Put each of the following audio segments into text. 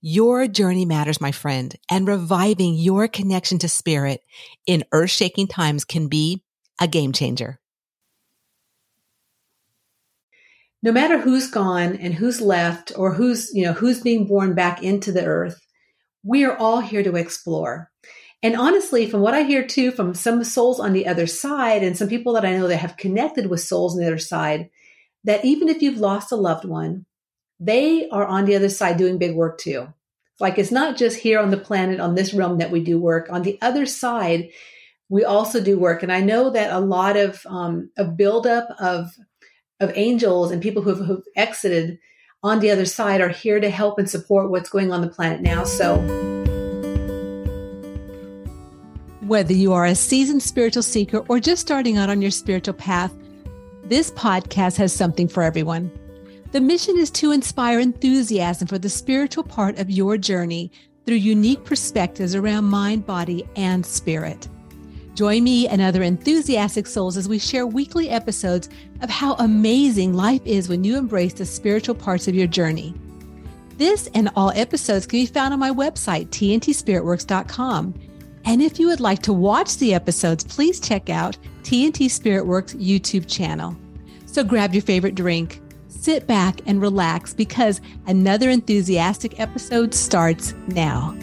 Your journey matters, my friend, and reviving your connection to spirit in earth shaking times can be a game changer. No matter who's gone and who's left or who's, you know, who's being born back into the earth, we are all here to explore. And honestly, from what I hear too from some souls on the other side and some people that I know that have connected with souls on the other side, that even if you've lost a loved one, they are on the other side doing big work too. Like it's not just here on the planet, on this realm that we do work. On the other side, we also do work. And I know that a lot of um, of buildup of of angels and people who've, who've exited on the other side are here to help and support what's going on the planet now. So. Whether you are a seasoned spiritual seeker or just starting out on your spiritual path, this podcast has something for everyone. The mission is to inspire enthusiasm for the spiritual part of your journey through unique perspectives around mind, body, and spirit. Join me and other enthusiastic souls as we share weekly episodes of how amazing life is when you embrace the spiritual parts of your journey. This and all episodes can be found on my website, tntspiritworks.com. And if you would like to watch the episodes, please check out TNT Spiritworks YouTube channel. So grab your favorite drink sit back and relax because another enthusiastic episode starts now.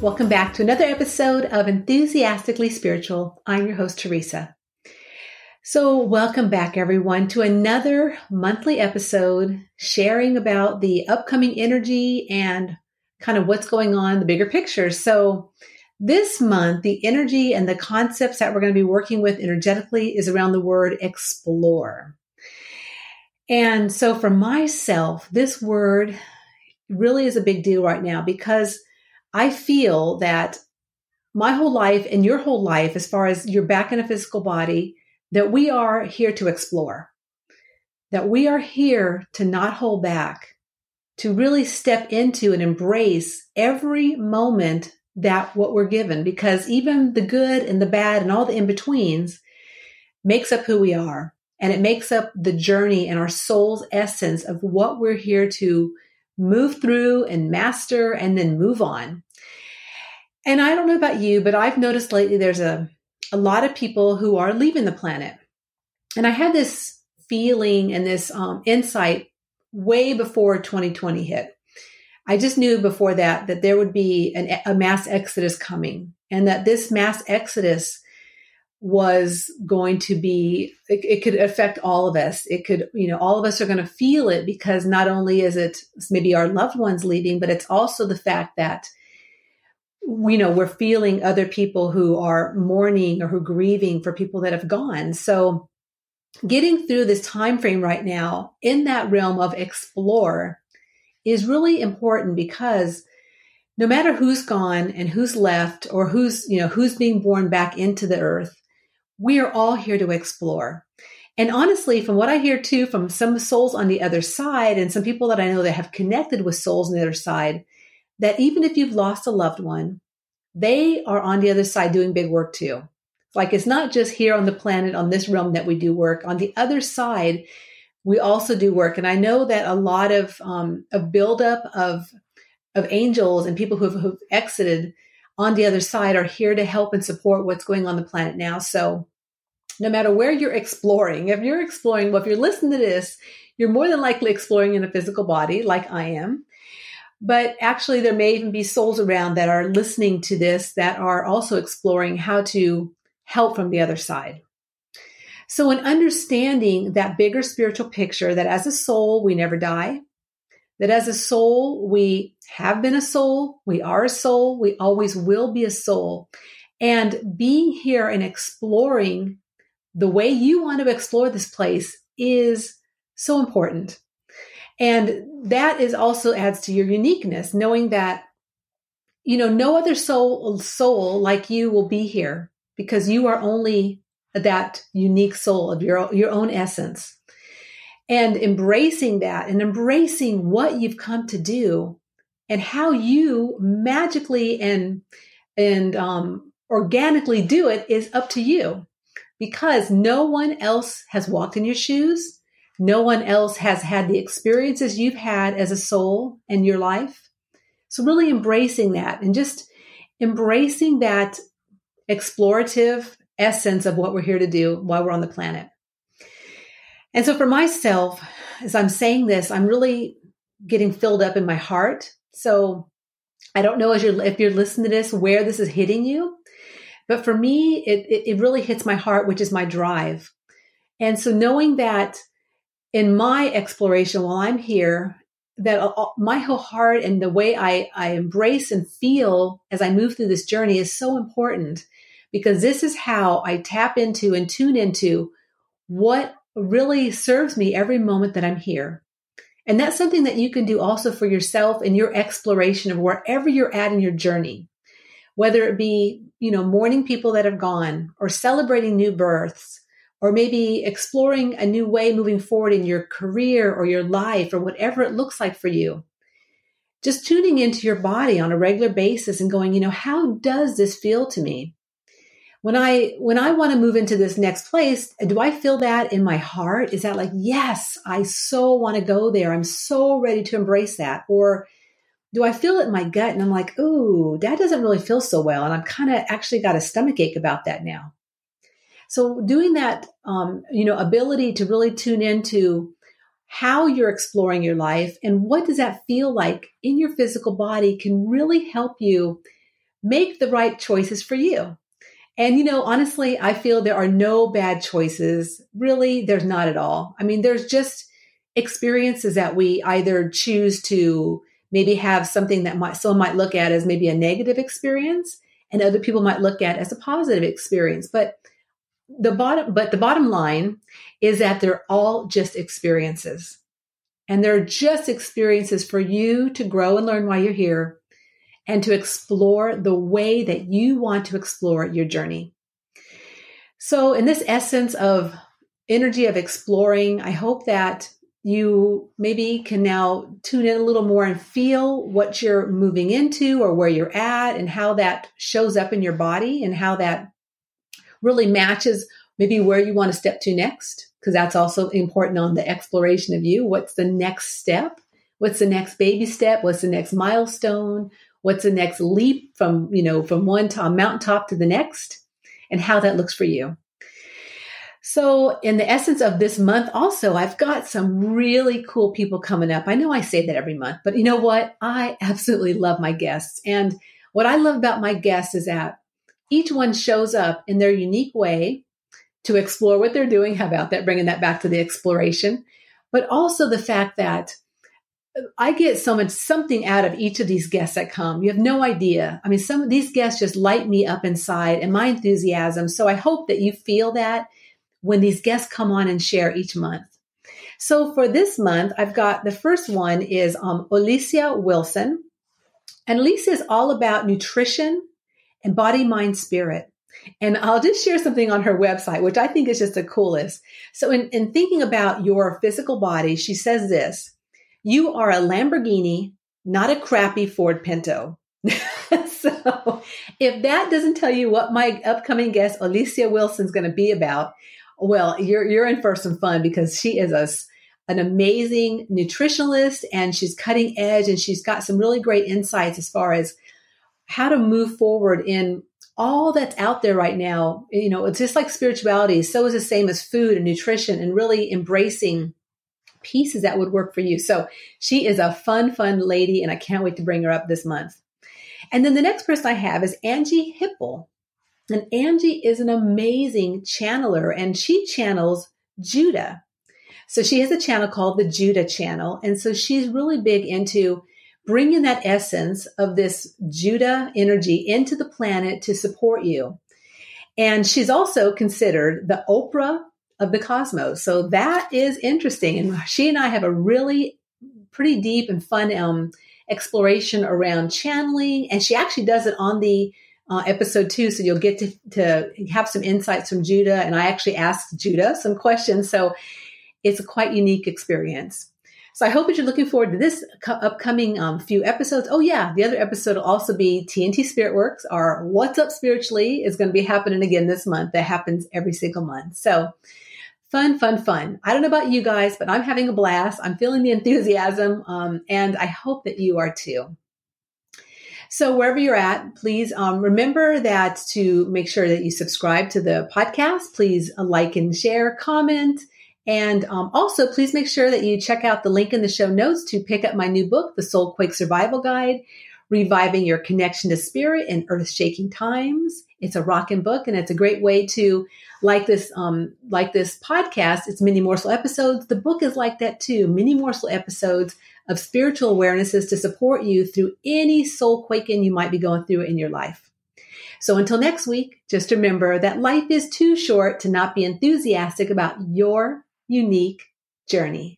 Welcome back to another episode of Enthusiastically Spiritual. I'm your host, Teresa. So, welcome back, everyone, to another monthly episode sharing about the upcoming energy and kind of what's going on, the bigger picture. So, this month, the energy and the concepts that we're going to be working with energetically is around the word explore. And so for myself, this word really is a big deal right now because I feel that my whole life and your whole life, as far as you're back in a physical body, that we are here to explore, that we are here to not hold back, to really step into and embrace every moment that what we're given because even the good and the bad and all the in betweens makes up who we are. And it makes up the journey and our soul's essence of what we're here to move through and master and then move on. And I don't know about you, but I've noticed lately there's a, a lot of people who are leaving the planet. And I had this feeling and this um, insight way before 2020 hit. I just knew before that that there would be an, a mass exodus coming and that this mass exodus was going to be it, it, could affect all of us. It could you know all of us are going to feel it because not only is it maybe our loved ones leaving but it's also the fact that you know we're feeling other people who are mourning or who are grieving for people that have gone. So getting through this time frame right now in that realm of explore is really important because no matter who's gone and who's left or who's, you know, who's being born back into the earth, we are all here to explore. And honestly, from what I hear too from some souls on the other side and some people that I know that have connected with souls on the other side, that even if you've lost a loved one, they are on the other side doing big work too. Like it's not just here on the planet, on this realm that we do work. On the other side, we also do work. And I know that a lot of um, of buildup of of angels and people who've, who've exited on the other side are here to help and support what's going on the planet now. So no matter where you're exploring, if you're exploring, well, if you're listening to this, you're more than likely exploring in a physical body, like I am. But actually, there may even be souls around that are listening to this that are also exploring how to help from the other side. So, in understanding that bigger spiritual picture that as a soul, we never die, that as a soul, we have been a soul, we are a soul, we always will be a soul. And being here and exploring the way you want to explore this place is so important. And that is also adds to your uniqueness, knowing that, you know, no other soul, soul like you will be here because you are only that unique soul of your, your own essence. And embracing that and embracing what you've come to do and how you magically and, and, um, organically do it is up to you because no one else has walked in your shoes. No one else has had the experiences you've had as a soul in your life. So really embracing that and just embracing that explorative essence of what we're here to do while we're on the planet. And so for myself, as I'm saying this, I'm really getting filled up in my heart. So I don't know as you're, if you're listening to this, where this is hitting you, but for me, it, it, it really hits my heart, which is my drive. And so knowing that in my exploration while I'm here, that my whole heart and the way I, I embrace and feel as I move through this journey is so important because this is how I tap into and tune into what really serves me every moment that I'm here. And that's something that you can do also for yourself in your exploration of wherever you're at in your journey, whether it be, you know, mourning people that have gone or celebrating new births or maybe exploring a new way moving forward in your career or your life or whatever it looks like for you. Just tuning into your body on a regular basis and going, you know, how does this feel to me? When I when I want to move into this next place, do I feel that in my heart? Is that like, yes, I so want to go there. I'm so ready to embrace that. Or do I feel it in my gut and I'm like, ooh, that doesn't really feel so well. And I'm kind of actually got a stomach ache about that now. So doing that, um, you know, ability to really tune into how you're exploring your life and what does that feel like in your physical body can really help you make the right choices for you. And, you know, honestly, I feel there are no bad choices. Really, there's not at all. I mean, there's just experiences that we either choose to maybe have something that might, someone might look at as maybe a negative experience and other people might look at as a positive experience. But the bottom but the bottom line is that they're all just experiences and they're just experiences for you to grow and learn while you're here and to explore the way that you want to explore your journey so in this essence of energy of exploring i hope that you maybe can now tune in a little more and feel what you're moving into or where you're at and how that shows up in your body and how that really matches maybe where you want to step to next, because that's also important on the exploration of you. What's the next step? What's the next baby step? What's the next milestone? What's the next leap from, you know, from one to, mountaintop to the next and how that looks for you. So, in the essence of this month, also, I've got some really cool people coming up. I know I say that every month, but you know what? I absolutely love my guests. And what I love about my guests is that each one shows up in their unique way to explore what they're doing. How about that? Bringing that back to the exploration, but also the fact that I get so much something out of each of these guests that come. You have no idea. I mean, some of these guests just light me up inside and my enthusiasm. So I hope that you feel that when these guests come on and share each month. So for this month, I've got the first one is um, Alicia Wilson. And Alicia is all about nutrition and body, mind, spirit. And I'll just share something on her website, which I think is just the coolest. So, in, in thinking about your physical body, she says this You are a Lamborghini, not a crappy Ford Pinto. so, if that doesn't tell you what my upcoming guest, Alicia Wilson, is going to be about, well, you're, you're in for some fun because she is a, an amazing nutritionalist and she's cutting edge and she's got some really great insights as far as how to move forward in all that's out there right now. You know, it's just like spirituality. So is the same as food and nutrition and really embracing pieces that would work for you. So she is a fun, fun lady, and I can't wait to bring her up this month. And then the next person I have is Angie Hipple. And Angie is an amazing channeler, and she channels Judah. So she has a channel called the Judah Channel. And so she's really big into bringing that essence of this Judah energy into the planet to support you. And she's also considered the Oprah of the cosmos. So that is interesting. And she and I have a really pretty deep and fun um, exploration around channeling. And she actually does it on the uh, episode two. So you'll get to, to have some insights from Judah. And I actually asked Judah some questions. So it's a quite unique experience. So I hope that you're looking forward to this co- upcoming um, few episodes. Oh yeah, the other episode will also be TNT Spirit Works. Our What's Up Spiritually is going to be happening again this month. That happens every single month. So fun, fun, fun. I don't know about you guys, but I'm having a blast. I'm feeling the enthusiasm, um, and I hope that you are too. So wherever you're at, please um, remember that to make sure that you subscribe to the podcast. Please uh, like and share, comment. And um, also, please make sure that you check out the link in the show notes to pick up my new book, The Soul Quake Survival Guide, Reviving Your Connection to Spirit in Earth Shaking Times. It's a rocking book, and it's a great way to like this um, like this podcast. It's mini morsel episodes. The book is like that too, mini morsel episodes of spiritual awarenesses to support you through any soul quaking you might be going through in your life. So until next week, just remember that life is too short to not be enthusiastic about your unique journey.